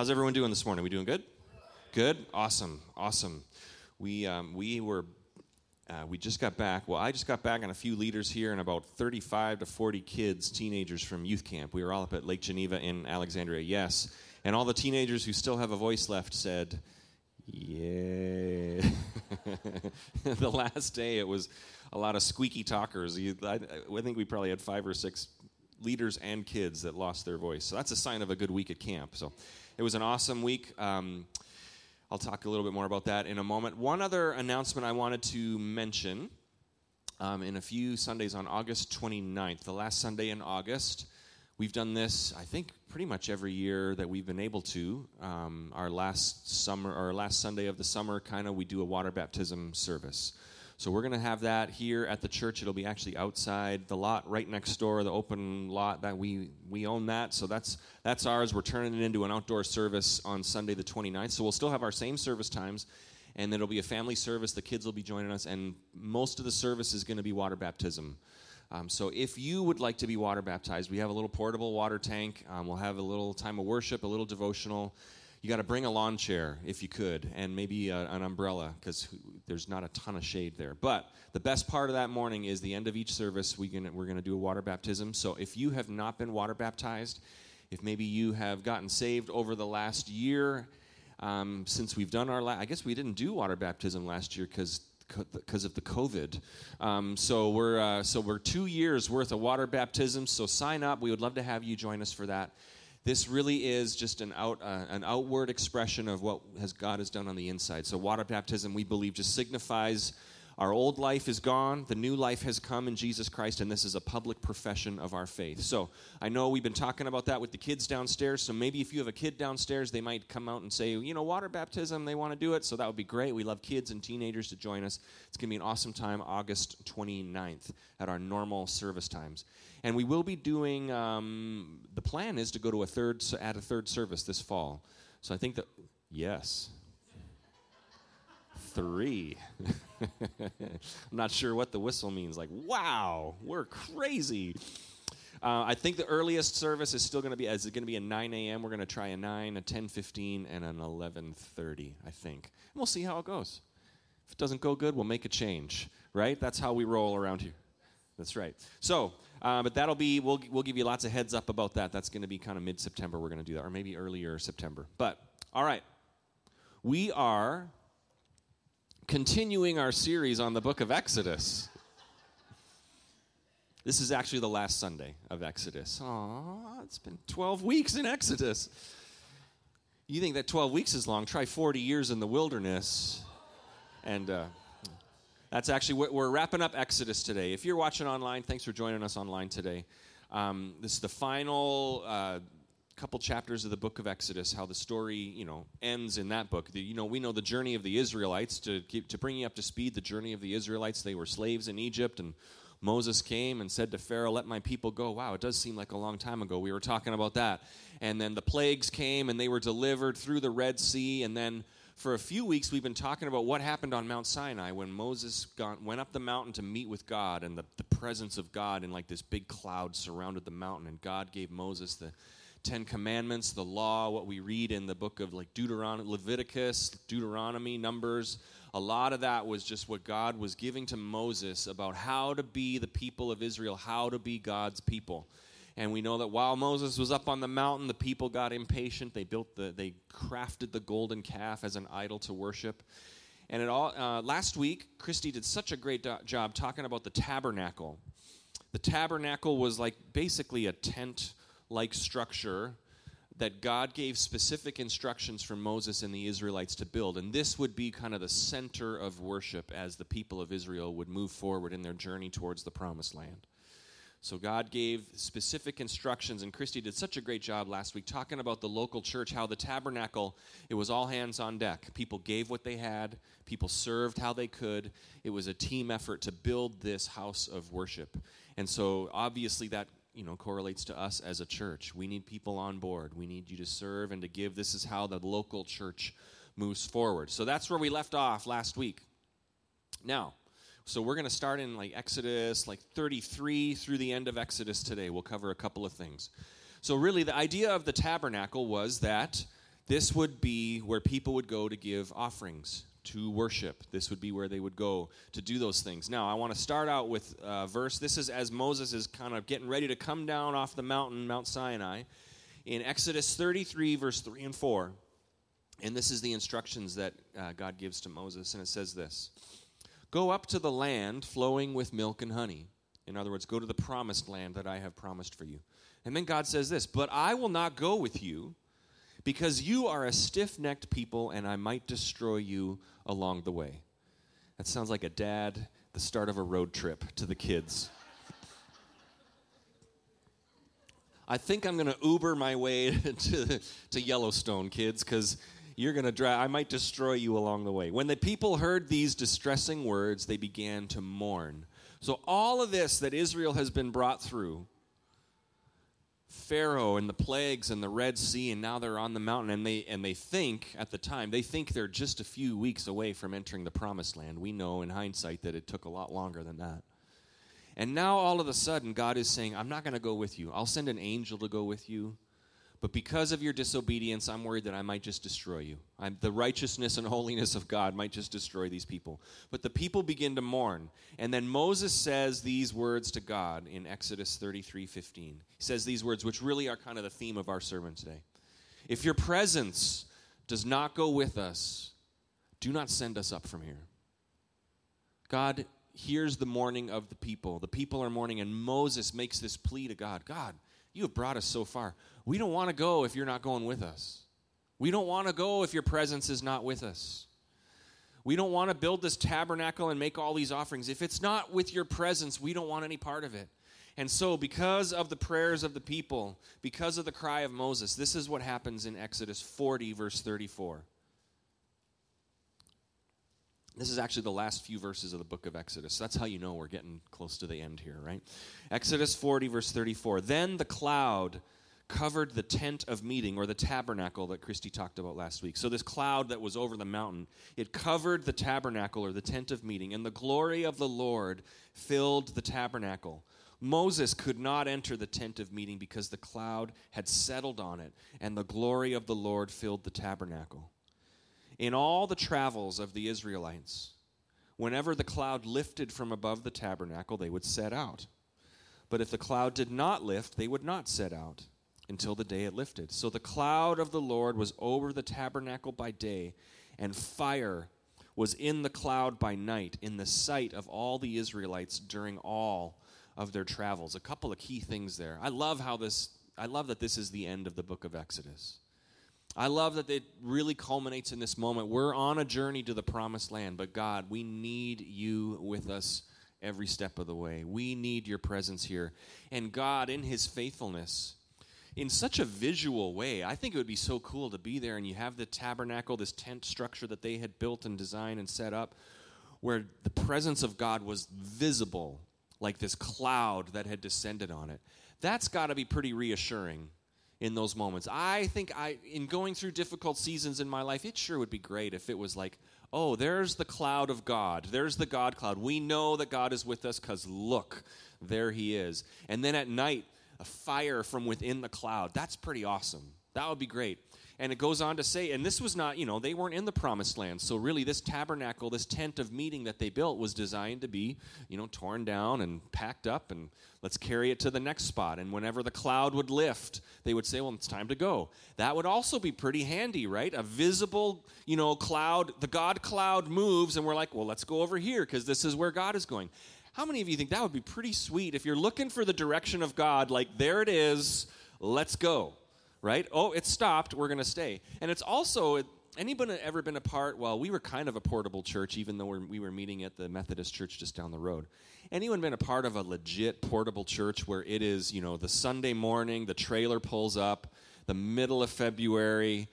How's everyone doing this morning? We doing good? Good. Awesome. Awesome. We um, we were uh, we just got back. Well, I just got back, and a few leaders here, and about 35 to 40 kids, teenagers from youth camp. We were all up at Lake Geneva in Alexandria. Yes, and all the teenagers who still have a voice left said, "Yeah." the last day, it was a lot of squeaky talkers. I, I think we probably had five or six leaders and kids that lost their voice. So that's a sign of a good week at camp. So it was an awesome week. Um, I'll talk a little bit more about that in a moment. One other announcement I wanted to mention um, in a few Sundays on August 29th, the last Sunday in August. We've done this, I think, pretty much every year that we've been able to. Um, our last summer, our last Sunday of the summer, kind of, we do a water baptism service. So we're going to have that here at the church. It'll be actually outside the lot right next door, the open lot that we we own that. So that's that's ours. We're turning it into an outdoor service on Sunday the 29th. So we'll still have our same service times and it'll be a family service. The kids will be joining us and most of the service is going to be water baptism. Um, so if you would like to be water baptized, we have a little portable water tank. Um, we'll have a little time of worship, a little devotional you got to bring a lawn chair if you could, and maybe a, an umbrella because there's not a ton of shade there. But the best part of that morning is the end of each service. We can, we're going to do a water baptism. So if you have not been water baptized, if maybe you have gotten saved over the last year, um, since we've done our, la- I guess we didn't do water baptism last year because because of the COVID. Um, so we're uh, so we're two years worth of water baptism. So sign up. We would love to have you join us for that. This really is just an, out, uh, an outward expression of what has God has done on the inside. So, water baptism, we believe, just signifies our old life is gone, the new life has come in Jesus Christ, and this is a public profession of our faith. So, I know we've been talking about that with the kids downstairs. So, maybe if you have a kid downstairs, they might come out and say, you know, water baptism, they want to do it. So, that would be great. We love kids and teenagers to join us. It's going to be an awesome time, August 29th, at our normal service times. And we will be doing, um, the plan is to go to a third, add a third service this fall. So I think that, yes. Three. I'm not sure what the whistle means. Like, wow, we're crazy. Uh, I think the earliest service is still going to be, is going to be a 9 a.m.? We're going to try a 9, a 10.15, and an 11.30, I think. And we'll see how it goes. If it doesn't go good, we'll make a change, right? That's how we roll around here. That's right. So, uh, but that'll be, we'll, we'll give you lots of heads up about that. That's going to be kind of mid September, we're going to do that, or maybe earlier September. But, all right. We are continuing our series on the book of Exodus. This is actually the last Sunday of Exodus. Aw, it's been 12 weeks in Exodus. You think that 12 weeks is long? Try 40 years in the wilderness. And, uh, that's actually, what we're wrapping up Exodus today. If you're watching online, thanks for joining us online today. Um, this is the final uh, couple chapters of the book of Exodus, how the story, you know, ends in that book. The, you know, we know the journey of the Israelites. To, keep, to bring you up to speed, the journey of the Israelites, they were slaves in Egypt, and Moses came and said to Pharaoh, Let my people go. Wow, it does seem like a long time ago. We were talking about that. And then the plagues came, and they were delivered through the Red Sea, and then for a few weeks, we've been talking about what happened on Mount Sinai when Moses got, went up the mountain to meet with God, and the, the presence of God in like this big cloud surrounded the mountain, and God gave Moses the Ten Commandments, the law, what we read in the book of like Deuteronomy, Leviticus, Deuteronomy, Numbers. A lot of that was just what God was giving to Moses about how to be the people of Israel, how to be God's people. And we know that while Moses was up on the mountain, the people got impatient. They built the, they crafted the golden calf as an idol to worship. And it all, uh, last week, Christy did such a great do- job talking about the tabernacle. The tabernacle was like basically a tent like structure that God gave specific instructions for Moses and the Israelites to build. And this would be kind of the center of worship as the people of Israel would move forward in their journey towards the promised land. So God gave specific instructions, and Christy did such a great job last week talking about the local church, how the tabernacle, it was all hands on deck. People gave what they had, people served how they could. It was a team effort to build this house of worship. And so obviously that you know correlates to us as a church. We need people on board. We need you to serve and to give. This is how the local church moves forward. So that's where we left off last week. Now, so we're going to start in like Exodus, like 33 through the end of Exodus today. We'll cover a couple of things. So, really, the idea of the tabernacle was that this would be where people would go to give offerings, to worship. This would be where they would go to do those things. Now, I want to start out with a verse. This is as Moses is kind of getting ready to come down off the mountain, Mount Sinai, in Exodus 33, verse 3 and 4. And this is the instructions that uh, God gives to Moses. And it says this Go up to the land flowing with milk and honey. In other words, go to the promised land that I have promised for you. And then God says this But I will not go with you because you are a stiff necked people, and I might destroy you along the way. That sounds like a dad, the start of a road trip to the kids. I think I'm going to Uber my way to, to Yellowstone, kids, because you're going to drive. I might destroy you along the way. When the people heard these distressing words, they began to mourn. So, all of this that Israel has been brought through, Pharaoh and the plagues and the Red Sea, and now they're on the mountain, and they and they think at the time they think they're just a few weeks away from entering the promised land. We know in hindsight that it took a lot longer than that. And now all of a sudden, God is saying, I'm not going to go with you. I'll send an angel to go with you. But because of your disobedience, I'm worried that I might just destroy you. I'm, the righteousness and holiness of God might just destroy these people. But the people begin to mourn. And then Moses says these words to God in Exodus 33 15. He says these words, which really are kind of the theme of our sermon today. If your presence does not go with us, do not send us up from here. God hears the mourning of the people. The people are mourning, and Moses makes this plea to God God, you have brought us so far. We don't want to go if you're not going with us. We don't want to go if your presence is not with us. We don't want to build this tabernacle and make all these offerings. If it's not with your presence, we don't want any part of it. And so, because of the prayers of the people, because of the cry of Moses, this is what happens in Exodus 40, verse 34. This is actually the last few verses of the book of Exodus. That's how you know we're getting close to the end here, right? Exodus 40, verse 34. Then the cloud covered the tent of meeting or the tabernacle that Christy talked about last week. So, this cloud that was over the mountain, it covered the tabernacle or the tent of meeting, and the glory of the Lord filled the tabernacle. Moses could not enter the tent of meeting because the cloud had settled on it, and the glory of the Lord filled the tabernacle. In all the travels of the Israelites, whenever the cloud lifted from above the tabernacle, they would set out. But if the cloud did not lift, they would not set out until the day it lifted. So the cloud of the Lord was over the tabernacle by day, and fire was in the cloud by night, in the sight of all the Israelites during all of their travels. A couple of key things there. I love how this I love that this is the end of the book of Exodus. I love that it really culminates in this moment. We're on a journey to the promised land, but God, we need you with us every step of the way. We need your presence here. And God, in his faithfulness, in such a visual way. I think it would be so cool to be there and you have the tabernacle, this tent structure that they had built and designed and set up, where the presence of God was visible, like this cloud that had descended on it. That's got to be pretty reassuring in those moments. I think I in going through difficult seasons in my life, it sure would be great if it was like, oh, there's the cloud of God. There's the God cloud. We know that God is with us cuz look, there he is. And then at night, a fire from within the cloud. That's pretty awesome. That would be great. And it goes on to say, and this was not, you know, they weren't in the promised land. So really, this tabernacle, this tent of meeting that they built was designed to be, you know, torn down and packed up and let's carry it to the next spot. And whenever the cloud would lift, they would say, well, it's time to go. That would also be pretty handy, right? A visible, you know, cloud, the God cloud moves, and we're like, well, let's go over here because this is where God is going. How many of you think that would be pretty sweet if you're looking for the direction of God, like, there it is, let's go, right? Oh, it stopped, we're going to stay. And it's also, anybody ever been a part, well, we were kind of a portable church, even though we're, we were meeting at the Methodist church just down the road. Anyone been a part of a legit portable church where it is, you know, the Sunday morning, the trailer pulls up, the middle of February,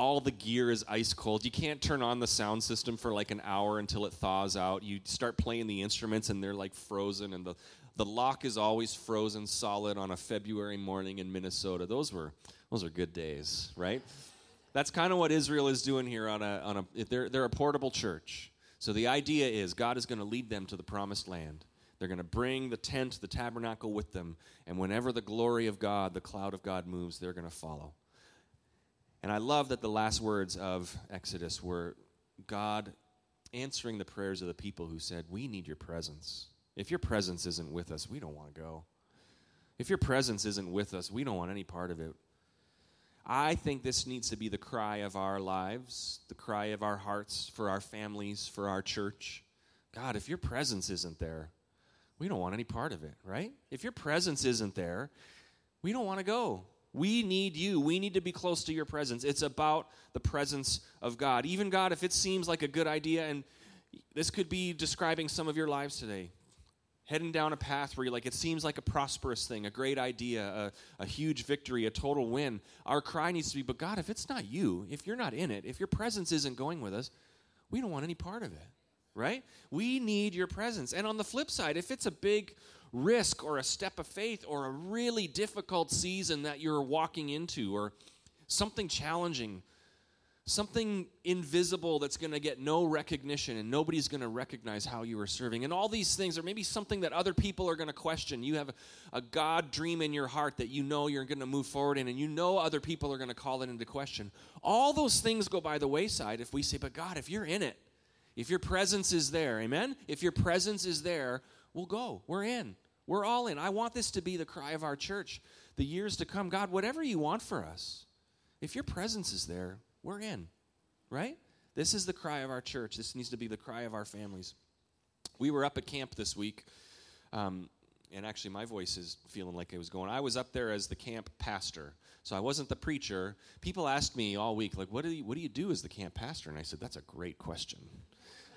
all the gear is ice cold. You can't turn on the sound system for like an hour until it thaws out. You start playing the instruments and they're like frozen, and the, the lock is always frozen solid on a February morning in Minnesota. Those were those are good days, right? That's kind of what Israel is doing here on a on a they're they're a portable church. So the idea is God is going to lead them to the promised land. They're going to bring the tent, the tabernacle with them, and whenever the glory of God, the cloud of God moves, they're going to follow. And I love that the last words of Exodus were God answering the prayers of the people who said, We need your presence. If your presence isn't with us, we don't want to go. If your presence isn't with us, we don't want any part of it. I think this needs to be the cry of our lives, the cry of our hearts, for our families, for our church. God, if your presence isn't there, we don't want any part of it, right? If your presence isn't there, we don't want to go. We need you. We need to be close to your presence. It's about the presence of God. Even God, if it seems like a good idea, and this could be describing some of your lives today, heading down a path where you're like, it seems like a prosperous thing, a great idea, a, a huge victory, a total win. Our cry needs to be, but God, if it's not you, if you're not in it, if your presence isn't going with us, we don't want any part of it, right? We need your presence. And on the flip side, if it's a big, risk or a step of faith or a really difficult season that you're walking into or something challenging, something invisible that's going to get no recognition and nobody's going to recognize how you are serving. And all these things, or maybe something that other people are going to question. You have a, God dream in your heart that you know you're going to move forward in, and you know other people are going to call it into question. All those things go by the wayside if we say, But God, if you're in it, if your presence is there, amen? If your presence is there, we'll go. We're in. We're all in. I want this to be the cry of our church the years to come. God, whatever you want for us, if your presence is there, we're in, right? This is the cry of our church. This needs to be the cry of our families. We were up at camp this week, um, and actually, my voice is feeling like it was going. I was up there as the camp pastor, so I wasn't the preacher. People asked me all week, like, "What do you, what do you do as the camp pastor?" And I said, "That's a great question."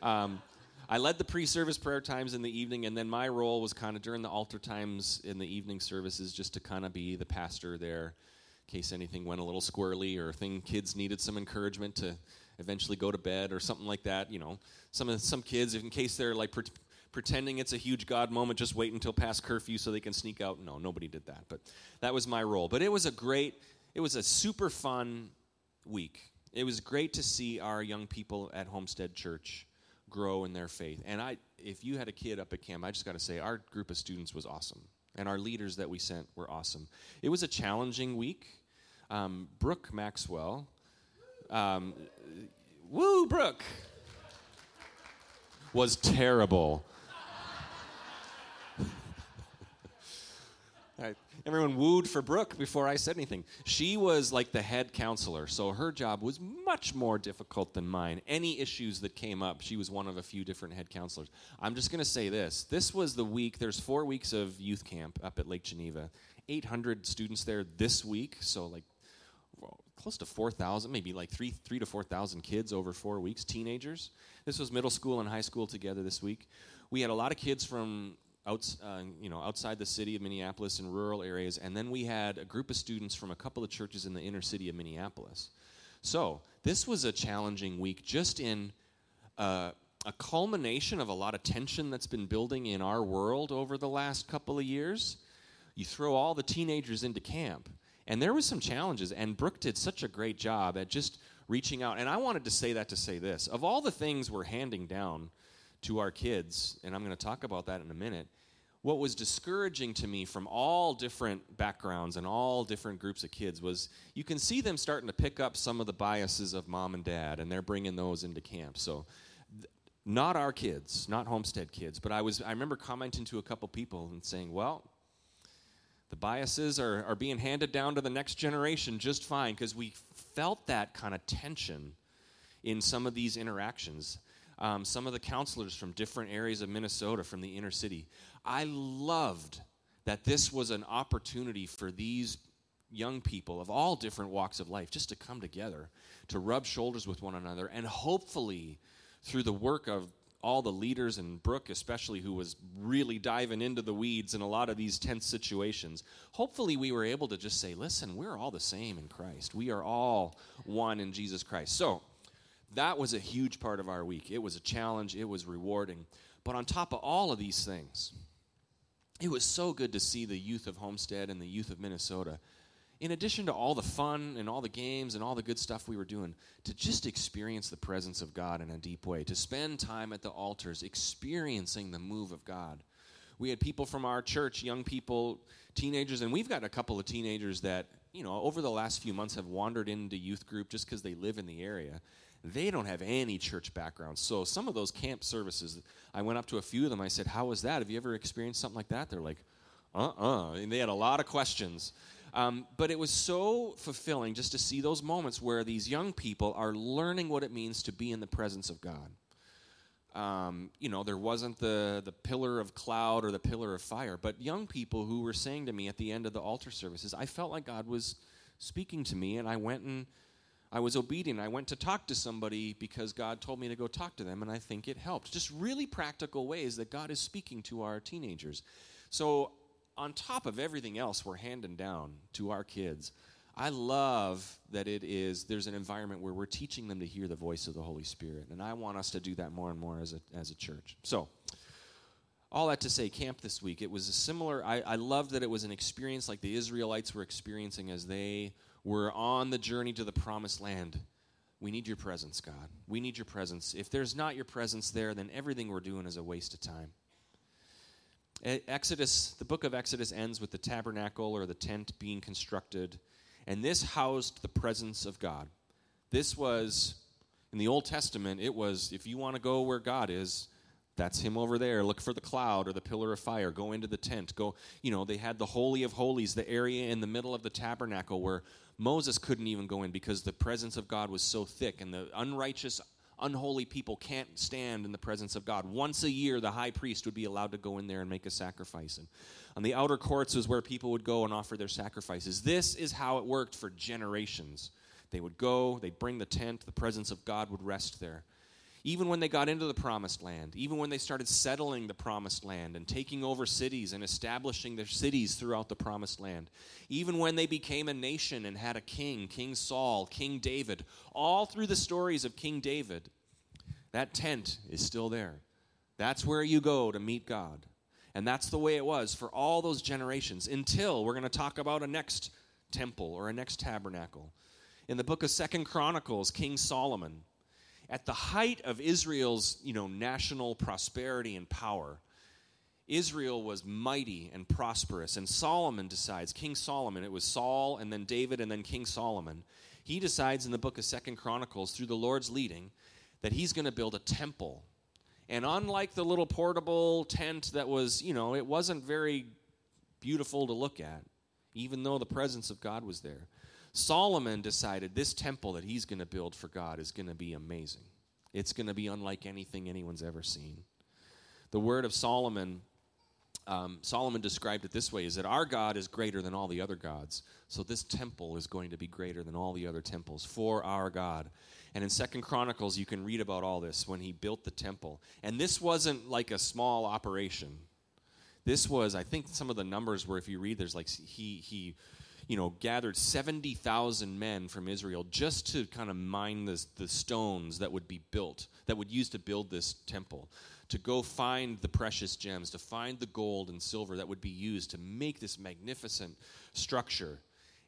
Um, I led the pre service prayer times in the evening, and then my role was kind of during the altar times in the evening services just to kind of be the pastor there case anything went a little squirrely or thing kids needed some encouragement to eventually go to bed or something like that. You know, some of some kids, in case they're like pre- pretending it's a huge God moment, just wait until past curfew so they can sneak out. No, nobody did that, but that was my role. But it was a great, it was a super fun week. It was great to see our young people at Homestead Church grow in their faith. And I, if you had a kid up at camp, I just got to say, our group of students was awesome. And our leaders that we sent were awesome. It was a challenging week. Um, Brooke Maxwell, um, woo, Brooke, was terrible. Everyone wooed for Brooke before I said anything. She was like the head counselor, so her job was much more difficult than mine. Any issues that came up, she was one of a few different head counselors. I'm just going to say this. This was the week, there's four weeks of youth camp up at Lake Geneva. 800 students there this week, so like well, close to 4,000, maybe like three, three to 4,000 kids over four weeks, teenagers. This was middle school and high school together this week. We had a lot of kids from outs, uh, you know, outside the city of Minneapolis in rural areas, and then we had a group of students from a couple of churches in the inner city of Minneapolis. So this was a challenging week, just in uh, a culmination of a lot of tension that's been building in our world over the last couple of years. You throw all the teenagers into camp, and there was some challenges. And Brooke did such a great job at just reaching out. And I wanted to say that to say this: of all the things we're handing down to our kids, and I'm going to talk about that in a minute. What was discouraging to me from all different backgrounds and all different groups of kids was you can see them starting to pick up some of the biases of mom and dad, and they're bringing those into camp. So, th- not our kids, not homestead kids, but I was I remember commenting to a couple people and saying, "Well, the biases are, are being handed down to the next generation just fine because we felt that kind of tension in some of these interactions um, some of the counselors from different areas of Minnesota, from the inner city. I loved that this was an opportunity for these young people of all different walks of life just to come together, to rub shoulders with one another, and hopefully, through the work of all the leaders and Brooke especially who was really diving into the weeds in a lot of these tense situations hopefully we were able to just say listen we're all the same in Christ we are all one in Jesus Christ so that was a huge part of our week. It was a challenge, it was rewarding. But on top of all of these things, it was so good to see the youth of Homestead and the youth of Minnesota, in addition to all the fun and all the games and all the good stuff we were doing, to just experience the presence of God in a deep way, to spend time at the altars experiencing the move of God. We had people from our church, young people, teenagers, and we've got a couple of teenagers that you know, over the last few months have wandered into youth group just because they live in the area. They don't have any church background. So some of those camp services, I went up to a few of them. I said, How was that? Have you ever experienced something like that? They're like, Uh uh And they had a lot of questions. Um, but it was so fulfilling just to see those moments where these young people are learning what it means to be in the presence of God. Um, you know, there wasn't the, the pillar of cloud or the pillar of fire, but young people who were saying to me at the end of the altar services, I felt like God was speaking to me, and I went and I was obedient. I went to talk to somebody because God told me to go talk to them, and I think it helped. Just really practical ways that God is speaking to our teenagers. So on top of everything else we're handing down to our kids, I love that it is there's an environment where we're teaching them to hear the voice of the Holy Spirit, and I want us to do that more and more as a as a church. So, all that to say, camp this week it was a similar. I, I loved that it was an experience like the Israelites were experiencing as they were on the journey to the promised land. We need your presence, God. We need your presence. If there's not your presence there, then everything we're doing is a waste of time. Exodus, the book of Exodus ends with the tabernacle or the tent being constructed, and this housed the presence of God. This was, in the Old Testament, it was if you want to go where God is, that's him over there. Look for the cloud or the pillar of fire. Go into the tent. Go, you know, they had the Holy of Holies, the area in the middle of the tabernacle where Moses couldn't even go in because the presence of God was so thick and the unrighteous unholy people can't stand in the presence of God. Once a year, the high priest would be allowed to go in there and make a sacrifice. And on the outer courts was where people would go and offer their sacrifices. This is how it worked for generations. They would go, they'd bring the tent, the presence of God would rest there even when they got into the promised land, even when they started settling the promised land and taking over cities and establishing their cities throughout the promised land, even when they became a nation and had a king, King Saul, King David, all through the stories of King David, that tent is still there. That's where you go to meet God. And that's the way it was for all those generations until we're going to talk about a next temple or a next tabernacle. In the book of Second Chronicles, King Solomon at the height of Israel's, you know, national prosperity and power, Israel was mighty and prosperous. And Solomon decides, King Solomon, it was Saul and then David and then King Solomon. He decides in the book of Second Chronicles, through the Lord's leading, that he's going to build a temple. And unlike the little portable tent that was, you know, it wasn't very beautiful to look at, even though the presence of God was there. Solomon decided this temple that he's going to build for God is going to be amazing. It's going to be unlike anything anyone's ever seen. The word of Solomon, um, Solomon described it this way is that our God is greater than all the other gods. So this temple is going to be greater than all the other temples for our God. And in Second Chronicles, you can read about all this when he built the temple. And this wasn't like a small operation. This was, I think, some of the numbers where if you read, there's like he he you know, gathered 70,000 men from Israel just to kind of mine the, the stones that would be built, that would use to build this temple, to go find the precious gems, to find the gold and silver that would be used to make this magnificent structure.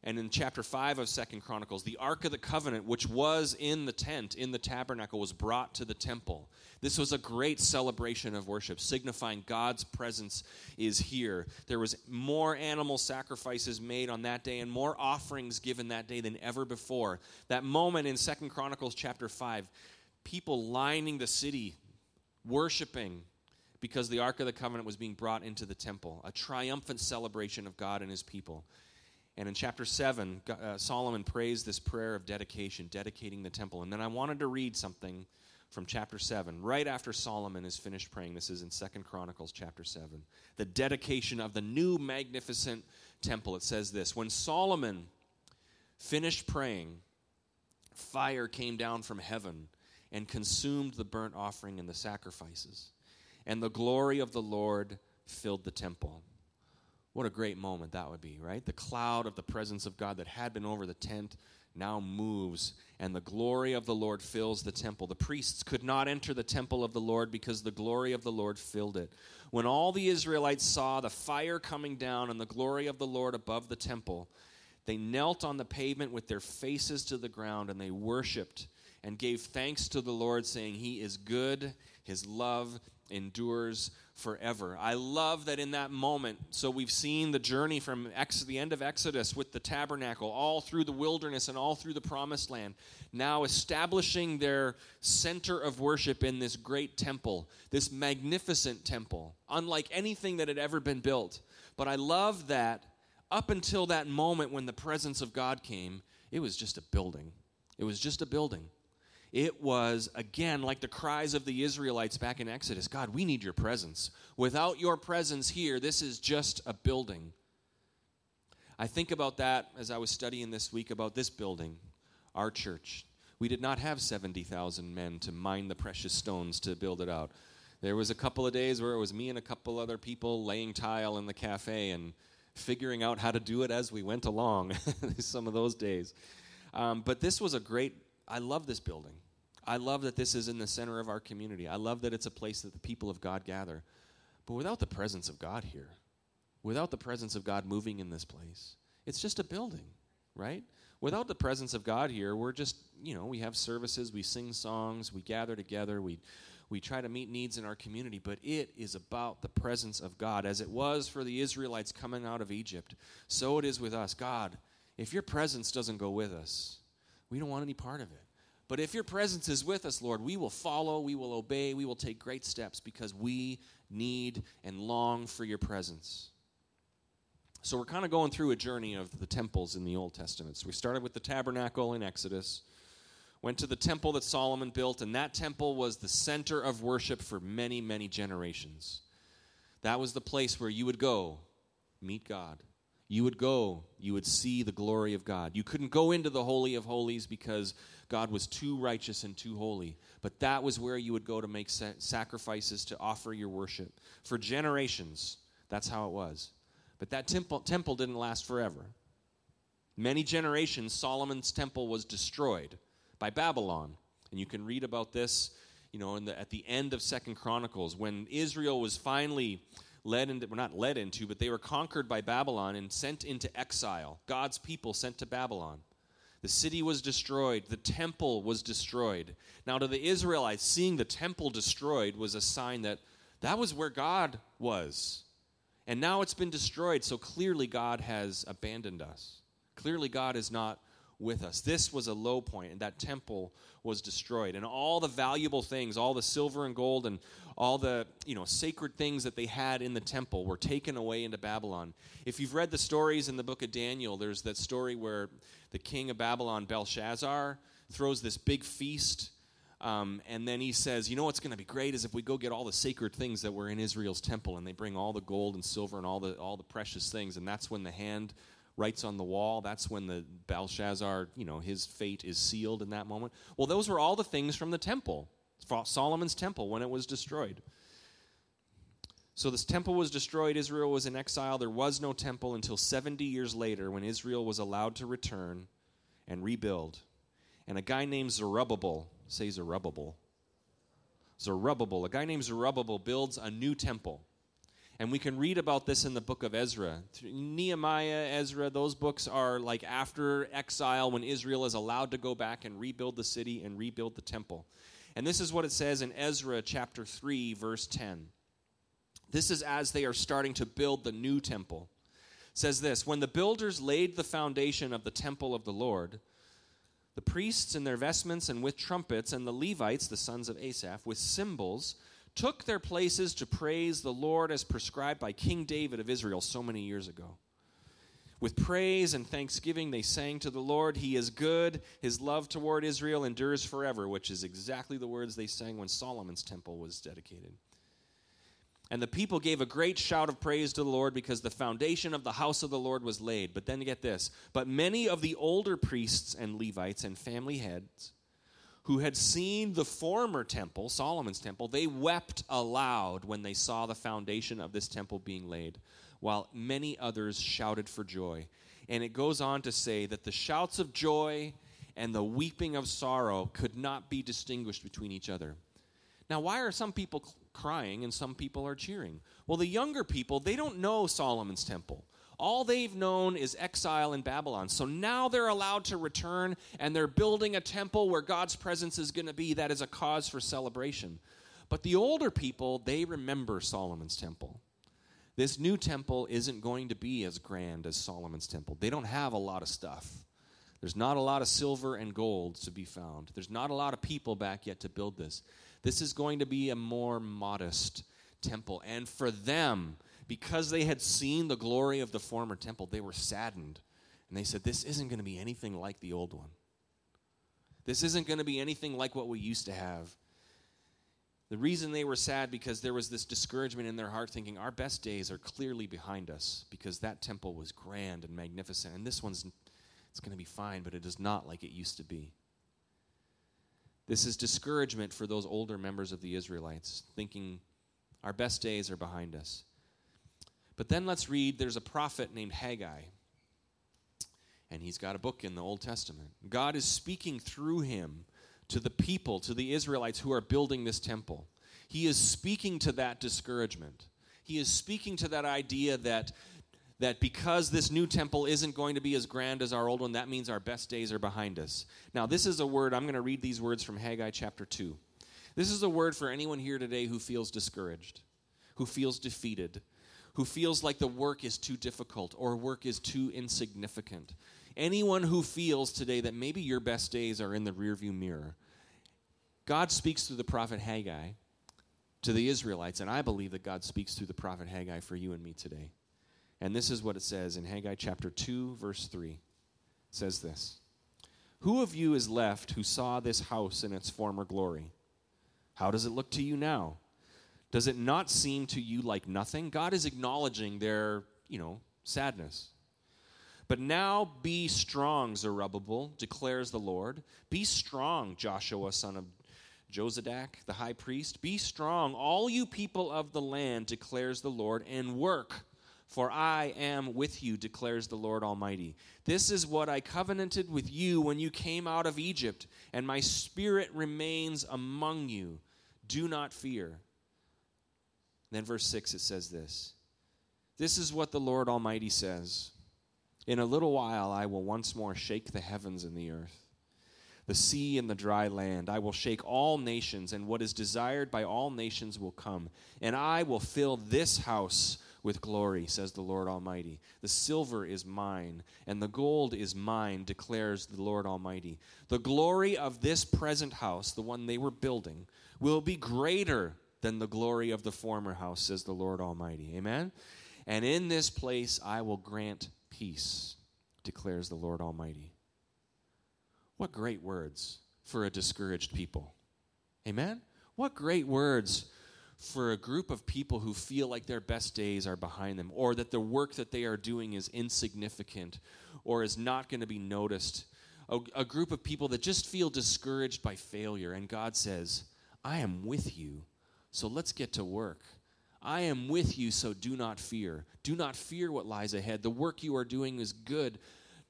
And in chapter 5 of Second Chronicles, the Ark of the Covenant, which was in the tent, in the tabernacle, was brought to the temple. This was a great celebration of worship, signifying God's presence is here. There was more animal sacrifices made on that day and more offerings given that day than ever before. That moment in Second Chronicles chapter 5, people lining the city, worshiping, because the Ark of the Covenant was being brought into the temple, a triumphant celebration of God and his people. And in chapter 7, uh, Solomon prays this prayer of dedication, dedicating the temple. And then I wanted to read something from chapter 7, right after Solomon is finished praying. This is in Second Chronicles chapter 7. The dedication of the new magnificent temple. It says this When Solomon finished praying, fire came down from heaven and consumed the burnt offering and the sacrifices. And the glory of the Lord filled the temple. What a great moment that would be, right? The cloud of the presence of God that had been over the tent now moves, and the glory of the Lord fills the temple. The priests could not enter the temple of the Lord because the glory of the Lord filled it. When all the Israelites saw the fire coming down and the glory of the Lord above the temple, they knelt on the pavement with their faces to the ground and they worshiped and gave thanks to the Lord, saying, He is good, His love endures forever. I love that in that moment. So we've seen the journey from Ex- the end of Exodus with the tabernacle, all through the wilderness and all through the promised land, now establishing their center of worship in this great temple, this magnificent temple, unlike anything that had ever been built. But I love that up until that moment when the presence of God came, it was just a building. It was just a building. It was, again, like the cries of the Israelites back in Exodus God, we need your presence. Without your presence here, this is just a building. I think about that as I was studying this week about this building, our church. We did not have 70,000 men to mine the precious stones to build it out. There was a couple of days where it was me and a couple other people laying tile in the cafe and figuring out how to do it as we went along. Some of those days. Um, but this was a great, I love this building. I love that this is in the center of our community. I love that it's a place that the people of God gather. But without the presence of God here, without the presence of God moving in this place, it's just a building, right? Without the presence of God here, we're just, you know, we have services, we sing songs, we gather together, we we try to meet needs in our community, but it is about the presence of God. As it was for the Israelites coming out of Egypt, so it is with us. God, if your presence doesn't go with us, we don't want any part of it. But if your presence is with us, Lord, we will follow, we will obey, we will take great steps because we need and long for your presence. So we're kind of going through a journey of the temples in the Old Testament. So we started with the tabernacle in Exodus, went to the temple that Solomon built, and that temple was the center of worship for many, many generations. That was the place where you would go meet God. You would go, you would see the glory of God. You couldn't go into the Holy of Holies because God was too righteous and too holy. But that was where you would go to make sa- sacrifices to offer your worship. For generations, that's how it was. But that temple, temple didn't last forever. Many generations, Solomon's temple was destroyed by Babylon. And you can read about this, you know, the, at the end of Second Chronicles when Israel was finally led into, well, not led into, but they were conquered by Babylon and sent into exile. God's people sent to Babylon. The city was destroyed. The temple was destroyed. Now, to the Israelites, seeing the temple destroyed was a sign that that was where God was. And now it's been destroyed, so clearly God has abandoned us. Clearly, God is not with us. This was a low point, and that temple was destroyed. And all the valuable things, all the silver and gold, and all the you know sacred things that they had in the temple were taken away into Babylon. If you've read the stories in the book of Daniel, there's that story where the king of Babylon, Belshazzar, throws this big feast. Um, and then he says, You know what's going to be great is if we go get all the sacred things that were in Israel's temple, and they bring all the gold and silver and all the, all the precious things. And that's when the hand writes on the wall. That's when the Belshazzar, you know, his fate is sealed in that moment. Well, those were all the things from the temple, Solomon's temple, when it was destroyed. So this temple was destroyed. Israel was in exile. There was no temple until 70 years later when Israel was allowed to return and rebuild. And a guy named Zerubbabel, say Zerubbabel, Zerubbabel, a guy named Zerubbabel builds a new temple. And we can read about this in the book of Ezra. Nehemiah, Ezra, those books are like after exile when Israel is allowed to go back and rebuild the city and rebuild the temple. And this is what it says in Ezra chapter 3, verse 10. This is as they are starting to build the new temple. It says this When the builders laid the foundation of the temple of the Lord, the priests in their vestments and with trumpets, and the Levites, the sons of Asaph, with cymbals, took their places to praise the Lord as prescribed by King David of Israel so many years ago. With praise and thanksgiving, they sang to the Lord, He is good. His love toward Israel endures forever, which is exactly the words they sang when Solomon's temple was dedicated. And the people gave a great shout of praise to the Lord because the foundation of the house of the Lord was laid. But then get this. But many of the older priests and Levites and family heads who had seen the former temple, Solomon's temple, they wept aloud when they saw the foundation of this temple being laid, while many others shouted for joy. And it goes on to say that the shouts of joy and the weeping of sorrow could not be distinguished between each other. Now, why are some people crying and some people are cheering. Well, the younger people, they don't know Solomon's temple. All they've known is exile in Babylon. So now they're allowed to return and they're building a temple where God's presence is going to be. That is a cause for celebration. But the older people, they remember Solomon's temple. This new temple isn't going to be as grand as Solomon's temple. They don't have a lot of stuff. There's not a lot of silver and gold to be found. There's not a lot of people back yet to build this. This is going to be a more modest temple. And for them, because they had seen the glory of the former temple, they were saddened. And they said, This isn't going to be anything like the old one. This isn't going to be anything like what we used to have. The reason they were sad because there was this discouragement in their heart thinking our best days are clearly behind us because that temple was grand and magnificent and this one's it's going to be fine but it is not like it used to be. This is discouragement for those older members of the Israelites thinking our best days are behind us. But then let's read there's a prophet named Haggai and he's got a book in the Old Testament. God is speaking through him to the people, to the Israelites who are building this temple. He is speaking to that discouragement. He is speaking to that idea that, that because this new temple isn't going to be as grand as our old one, that means our best days are behind us. Now, this is a word, I'm going to read these words from Haggai chapter 2. This is a word for anyone here today who feels discouraged, who feels defeated, who feels like the work is too difficult or work is too insignificant. Anyone who feels today that maybe your best days are in the rearview mirror. God speaks through the prophet Haggai to the Israelites, and I believe that God speaks through the prophet Haggai for you and me today. And this is what it says in Haggai chapter 2, verse 3. It says this Who of you is left who saw this house in its former glory? How does it look to you now? Does it not seem to you like nothing? God is acknowledging their, you know, sadness. But now be strong, Zerubbabel, declares the Lord. Be strong, Joshua, son of Jozadak, the high priest. Be strong, all you people of the land, declares the Lord, and work, for I am with you, declares the Lord Almighty. This is what I covenanted with you when you came out of Egypt, and my spirit remains among you. Do not fear. Then, verse 6, it says this This is what the Lord Almighty says. In a little while, I will once more shake the heavens and the earth, the sea and the dry land. I will shake all nations, and what is desired by all nations will come. And I will fill this house with glory, says the Lord Almighty. The silver is mine, and the gold is mine, declares the Lord Almighty. The glory of this present house, the one they were building, will be greater than the glory of the former house, says the Lord Almighty. Amen? And in this place I will grant peace, declares the Lord Almighty. What great words for a discouraged people. Amen? What great words for a group of people who feel like their best days are behind them, or that the work that they are doing is insignificant or is not going to be noticed. A, a, group of people that just feel discouraged by failure. And God says, I am with you, so let's get to work. I am with you, so do not fear. Do not fear what lies ahead. The work you are doing is good,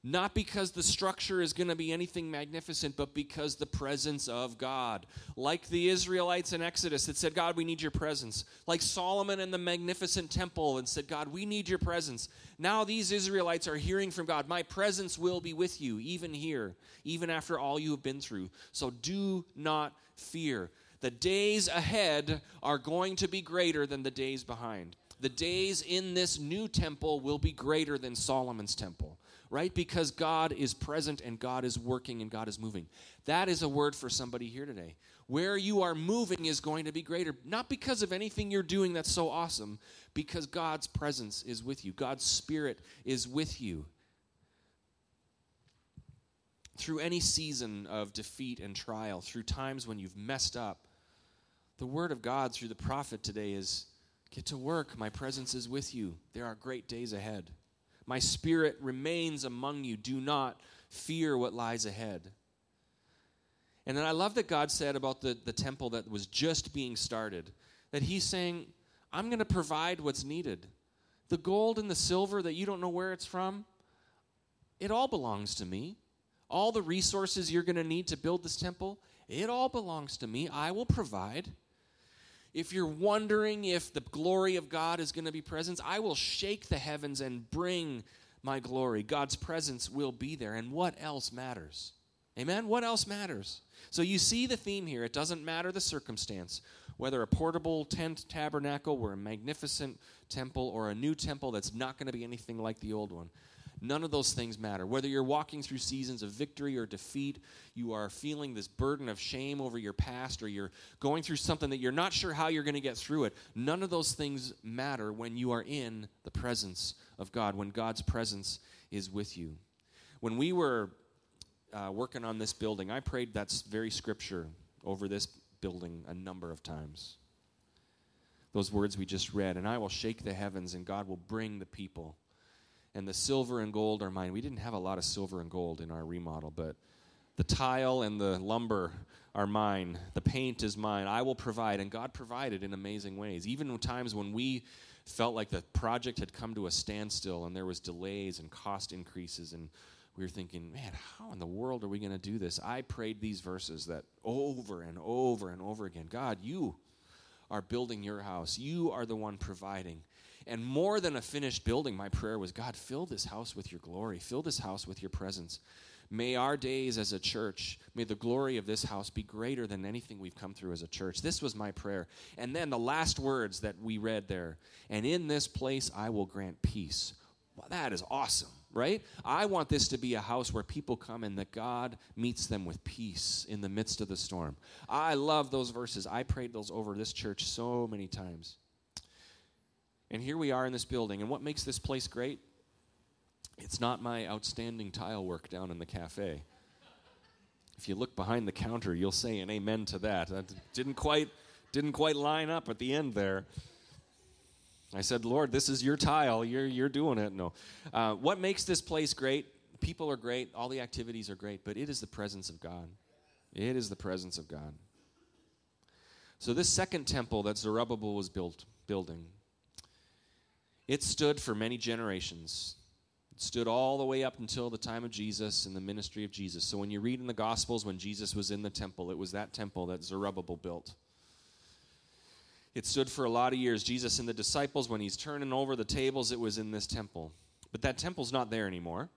not because the structure is going to be anything magnificent, but because the presence of God. Like the Israelites in Exodus that said, God, we need your presence. Like Solomon in the magnificent temple and said, God, we need your presence. Now these Israelites are hearing from God, My presence will be with you, even here, even after all you have been through. So do not fear. The days ahead are going to be greater than the days behind. The days in this new temple will be greater than Solomon's temple, right? Because God is present and God is working and God is moving. That is a word for somebody here today. Where you are moving is going to be greater, not because of anything you're doing that's so awesome, because God's presence is with you, God's Spirit is with you. Through any season of defeat and trial, through times when you've messed up, the word of God through the prophet today is get to work. My presence is with you. There are great days ahead. My spirit remains among you. Do not fear what lies ahead. And then I love that God said about the, the temple that was just being started that He's saying, I'm going to provide what's needed. The gold and the silver that you don't know where it's from, it all belongs to me. All the resources you're going to need to build this temple, it all belongs to me. I will provide if you're wondering if the glory of God is going to be present, I will shake the heavens and bring my glory. God's presence will be there. And what else matters? Amen? What else matters? So you see the theme here. It doesn't matter the circumstance. whether a portable tent tabernacle or a magnificent temple or a new temple that's not going to be anything like the old one. None of those things matter. Whether you're walking through seasons of victory or defeat, you are feeling this burden of shame over your past, or you're going through something that you're not sure how you're going to get through it. None of those things matter when you are in the presence of God, when God's presence is with you. When we were uh, working on this building, I prayed that very scripture over this building a number of times. Those words we just read, and I will shake the heavens, and God will bring the people and the silver and gold are mine. We didn't have a lot of silver and gold in our remodel, but the tile and the lumber are mine. The paint is mine. I will provide. And God provided in amazing ways. Even times when we felt like the project had come to a standstill and there was delays and cost increases and we were thinking, man, how in the world are we going to do this? I prayed these verses that over and over and over again. God, you are building your house. You are the one providing. And more than a finished building, my prayer was God, fill this house with your glory, fill this house with your presence. May our days as a church, may the glory of this house be greater than anything we've come through as a church. This was my prayer. And then the last words that we read there, and in this place I will grant peace. Well, that is awesome, right? I want this to be a house where people come and that God meets them with peace in the midst of the storm. I love those verses. I prayed those over this church so many times. And here we are in this building. And what makes this place great? It's not my outstanding tile work down in the cafe. If you look behind the counter, you'll say an amen to that. That didn't quite didn't quite line up at the end there. I said, Lord, this is your tile. You're, you're doing it. No. Uh, what makes this place great? People are great. All the activities are great. But it is the presence of God. It is the presence of God. So, this second temple that Zerubbabel was built, building, it stood for many generations. It stood all the way up until the time of Jesus and the ministry of Jesus. So when you read in the Gospels when Jesus was in the temple, it was that temple that Zerubbabel built. It stood for a lot of years. Jesus and the disciples, when he's turning over the tables, it was in this temple. But that temple's not there anymore.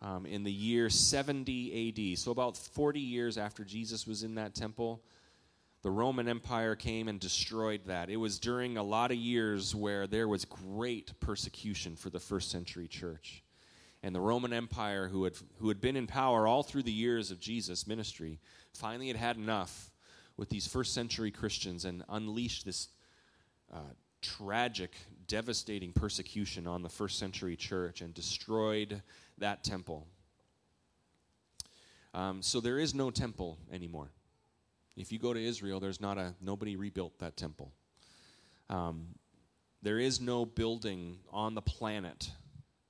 Um, in the year 70 AD, so about 40 years after Jesus was in that temple, the Roman Empire came and destroyed that. It was during a lot of years where there was great persecution for the first century church. And the Roman Empire, who had, who had been in power all through the years of Jesus' ministry, finally had had enough with these first century Christians and unleashed this uh, tragic, devastating persecution on the first century church and destroyed that temple. Um, so there is no temple anymore. If you go to Israel, there's not a nobody rebuilt that temple. Um, there is no building on the planet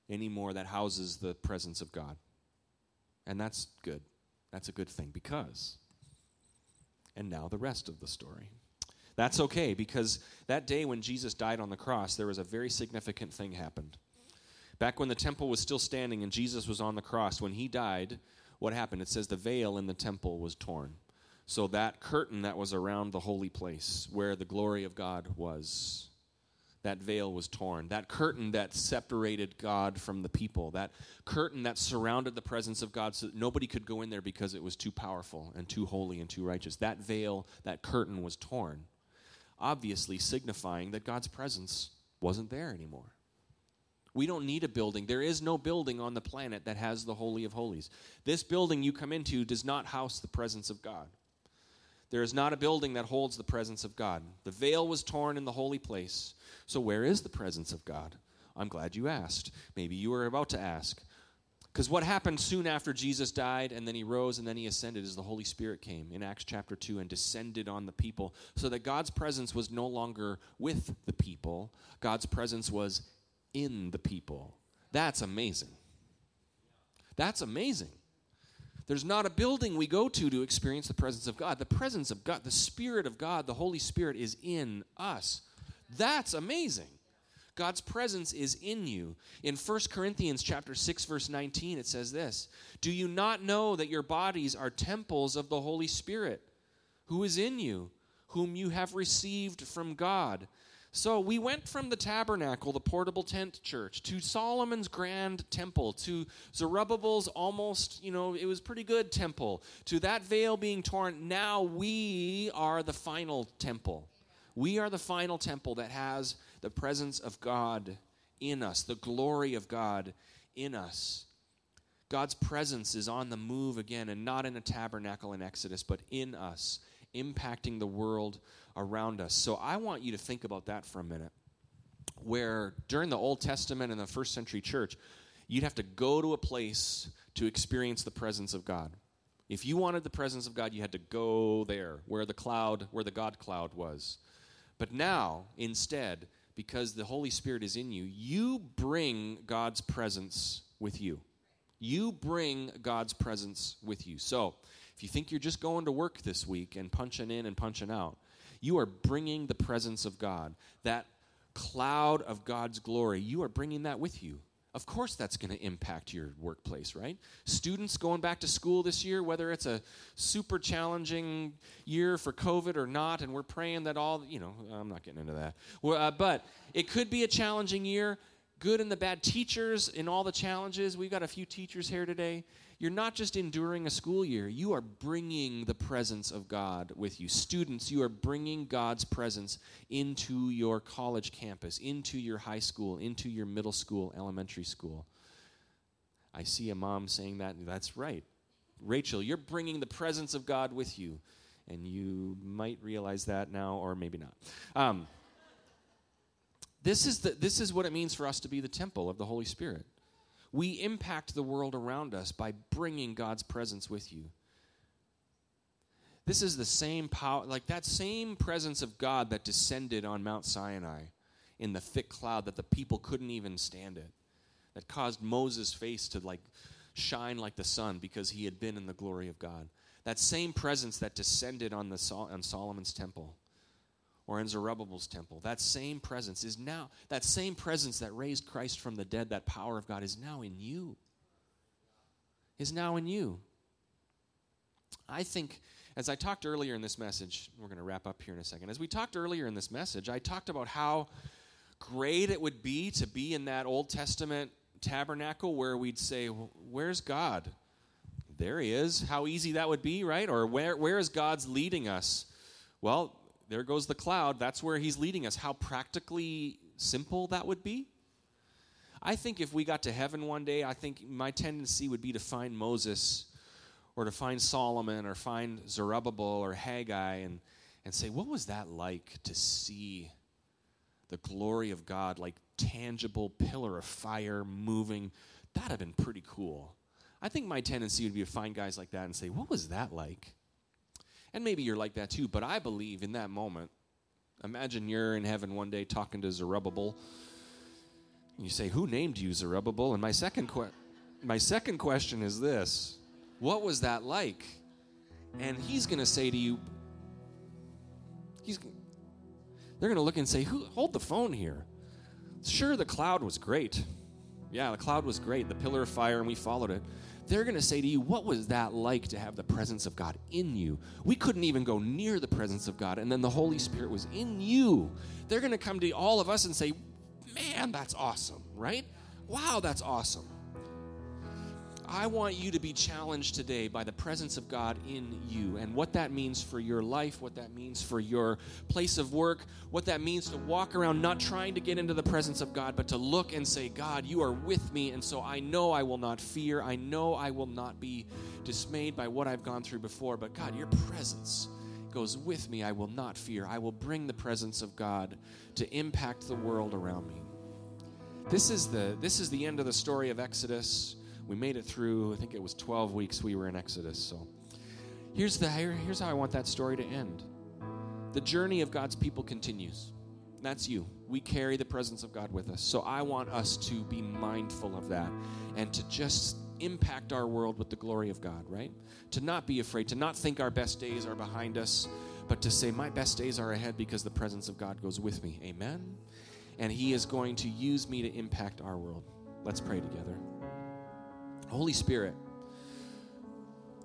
anymore that houses the presence of God, and that's good. That's a good thing because. And now the rest of the story. That's okay because that day when Jesus died on the cross, there was a very significant thing happened. Back when the temple was still standing and Jesus was on the cross, when he died, what happened? It says the veil in the temple was torn. So that curtain that was around the holy place where the glory of God was, that veil was torn. That curtain that separated God from the people, that curtain that surrounded the presence of God so that nobody could go in there because it was too powerful and too holy and too righteous. That veil, that curtain was torn, obviously signifying that God's presence wasn't there anymore. We don't need a building. There is no building on the planet that has the Holy of Holies. This building you come into does not house the presence of God. There is not a building that holds the presence of God. The veil was torn in the holy place. So, where is the presence of God? I'm glad you asked. Maybe you were about to ask. Because what happened soon after Jesus died and then he rose and then he ascended is the Holy Spirit came in Acts chapter 2 and descended on the people so that God's presence was no longer with the people, God's presence was in the people. That's amazing. That's amazing. There's not a building we go to to experience the presence of God. The presence of God, the Spirit of God, the Holy Spirit is in us. That's amazing. God's presence is in you. In 1 Corinthians chapter 6 verse 19 it says this, "Do you not know that your bodies are temples of the Holy Spirit, who is in you, whom you have received from God? So we went from the tabernacle, the portable tent church, to Solomon's grand temple, to Zerubbabel's almost, you know, it was pretty good temple, to that veil being torn. Now we are the final temple. We are the final temple that has the presence of God in us, the glory of God in us. God's presence is on the move again, and not in a tabernacle in Exodus, but in us, impacting the world around us. So I want you to think about that for a minute. Where during the Old Testament and the first century church, you'd have to go to a place to experience the presence of God. If you wanted the presence of God, you had to go there, where the cloud, where the God cloud was. But now, instead, because the Holy Spirit is in you, you bring God's presence with you. You bring God's presence with you. So, if you think you're just going to work this week and punching in and punching out, you are bringing the presence of God, that cloud of God's glory, you are bringing that with you. Of course, that's going to impact your workplace, right? Students going back to school this year, whether it's a super challenging year for COVID or not, and we're praying that all, you know, I'm not getting into that. Well, uh, but it could be a challenging year good and the bad teachers in all the challenges. We've got a few teachers here today. You're not just enduring a school year, you are bringing the presence of God with you. Students, you are bringing God's presence into your college campus, into your high school, into your middle school, elementary school. I see a mom saying that. That's right. Rachel, you're bringing the presence of God with you. And you might realize that now, or maybe not. Um, this is, the, this is what it means for us to be the temple of the Holy Spirit. We impact the world around us by bringing God's presence with you. This is the same power, like that same presence of God that descended on Mount Sinai in the thick cloud that the people couldn't even stand it, that caused Moses' face to like shine like the sun because he had been in the glory of God. That same presence that descended on, the, on Solomon's temple or in Zerubbabel's temple. That same presence is now, that same presence that raised Christ from the dead, that power of God is now in you. Is now in you. I think, as I talked earlier in this message, we're going to wrap up here in a second. As we talked earlier in this message, I talked about how great it would be to be in that Old Testament tabernacle where we'd say, Where's God? There he is. How easy that would be, right? Or where, where is God's leading us? Well, there goes the cloud. That's where he's leading us. How practically simple that would be. I think if we got to heaven one day, I think my tendency would be to find Moses or to find Solomon or find Zerubbabel or Haggai and, and say, what was that like to see the glory of God, like tangible pillar of fire moving? That'd have been pretty cool. I think my tendency would be to find guys like that and say, what was that like? And maybe you're like that too, but I believe in that moment. Imagine you're in heaven one day talking to Zerubbabel. And You say, Who named you Zerubbabel? And my second, que- my second question is this What was that like? And he's going to say to you, he's, They're going to look and say, Who, Hold the phone here. Sure, the cloud was great. Yeah, the cloud was great, the pillar of fire, and we followed it they're going to say to you, What was that like to have the presence of God in you? We couldn't even go near the presence of God, and then the Holy Spirit was in you. They're going to come to all of us and say, Man, that's awesome, right? Wow, that's awesome. I want you to be challenged today by the presence of God in you and what that means for your life, what that means for your place of work, what that means to walk around not trying to get into the presence of God, but to look and say, God, you are with me, and so I know I will not fear. I know I will not be dismayed by what I've gone through before, but God, your presence goes with me. I will not fear. I will bring the presence of God to impact the world around me. This is the this is the end of the story of Exodus we made it through, I think it was 12 weeks we were in Exodus. So here's, the, here's how I want that story to end the journey of God's people continues. That's you. We carry the presence of God with us. So I want us to be mindful of that and to just impact our world with the glory of God, right? To not be afraid, to not think our best days are behind us, but to say, My best days are ahead because the presence of God goes with me. Amen? And He is going to use me to impact our world. Let's pray together. Holy Spirit,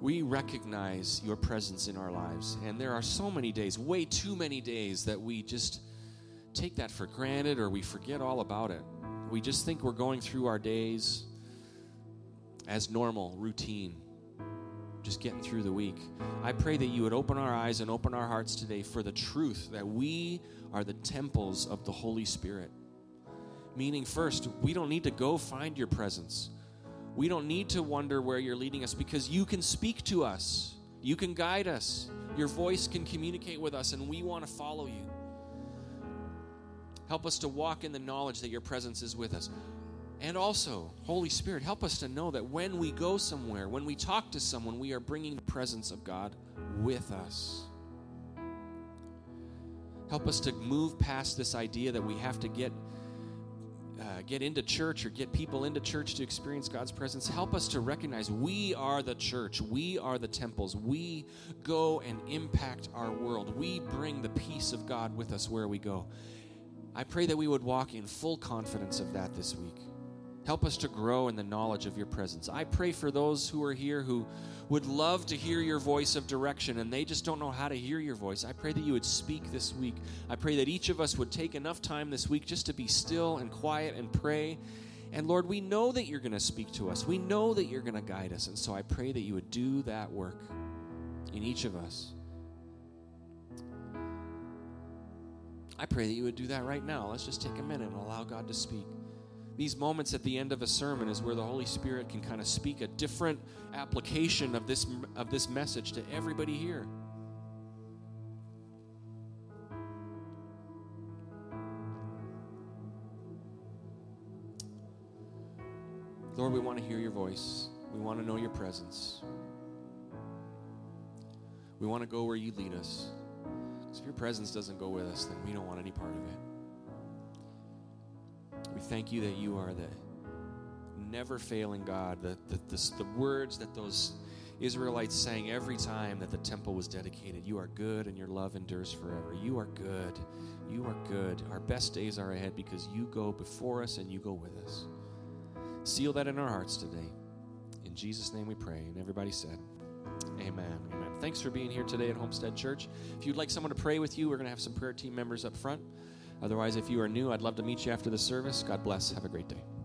we recognize your presence in our lives. And there are so many days, way too many days, that we just take that for granted or we forget all about it. We just think we're going through our days as normal, routine, just getting through the week. I pray that you would open our eyes and open our hearts today for the truth that we are the temples of the Holy Spirit. Meaning, first, we don't need to go find your presence. We don't need to wonder where you're leading us because you can speak to us, you can guide us, your voice can communicate with us, and we want to follow you. Help us to walk in the knowledge that your presence is with us. And also, Holy Spirit, help us to know that when we go somewhere, when we talk to someone, we are bringing the presence of God with us. Help us to move past this idea that we have to get uh, get into church or get people into church to experience God's presence. Help us to recognize we are the church. We are the temples. We go and impact our world. We bring the peace of God with us where we go. I pray that we would walk in full confidence of that this week. Help us to grow in the knowledge of your presence. I pray for those who are here who would love to hear your voice of direction and they just don't know how to hear your voice. I pray that you would speak this week. I pray that each of us would take enough time this week just to be still and quiet and pray. And Lord, we know that you're going to speak to us. We know that you're going to guide us. And so I pray that you would do that work in each of us. I pray that you would do that right now. Let's just take a minute and allow God to speak. These moments at the end of a sermon is where the Holy Spirit can kind of speak a different application of this of this message to everybody here. Lord, we want to hear your voice. We want to know your presence. We want to go where you lead us. Because if your presence doesn't go with us, then we don't want any part of it. We thank you that you are the never failing God, the, the, the, the, words that those Israelites sang every time that the temple was dedicated. You are good and your love endures forever. You are good. You are good. Our best days are ahead because you go before us and you go with us. Seal that in our hearts today. In Jesus' name we pray. And everybody said, Amen. Amen. Thanks for being here today at Homestead Church. If you'd like someone to pray with you, we're going to have some prayer team members up front. Otherwise, if you are new, I'd love to meet you after the service. God bless. Have a great day.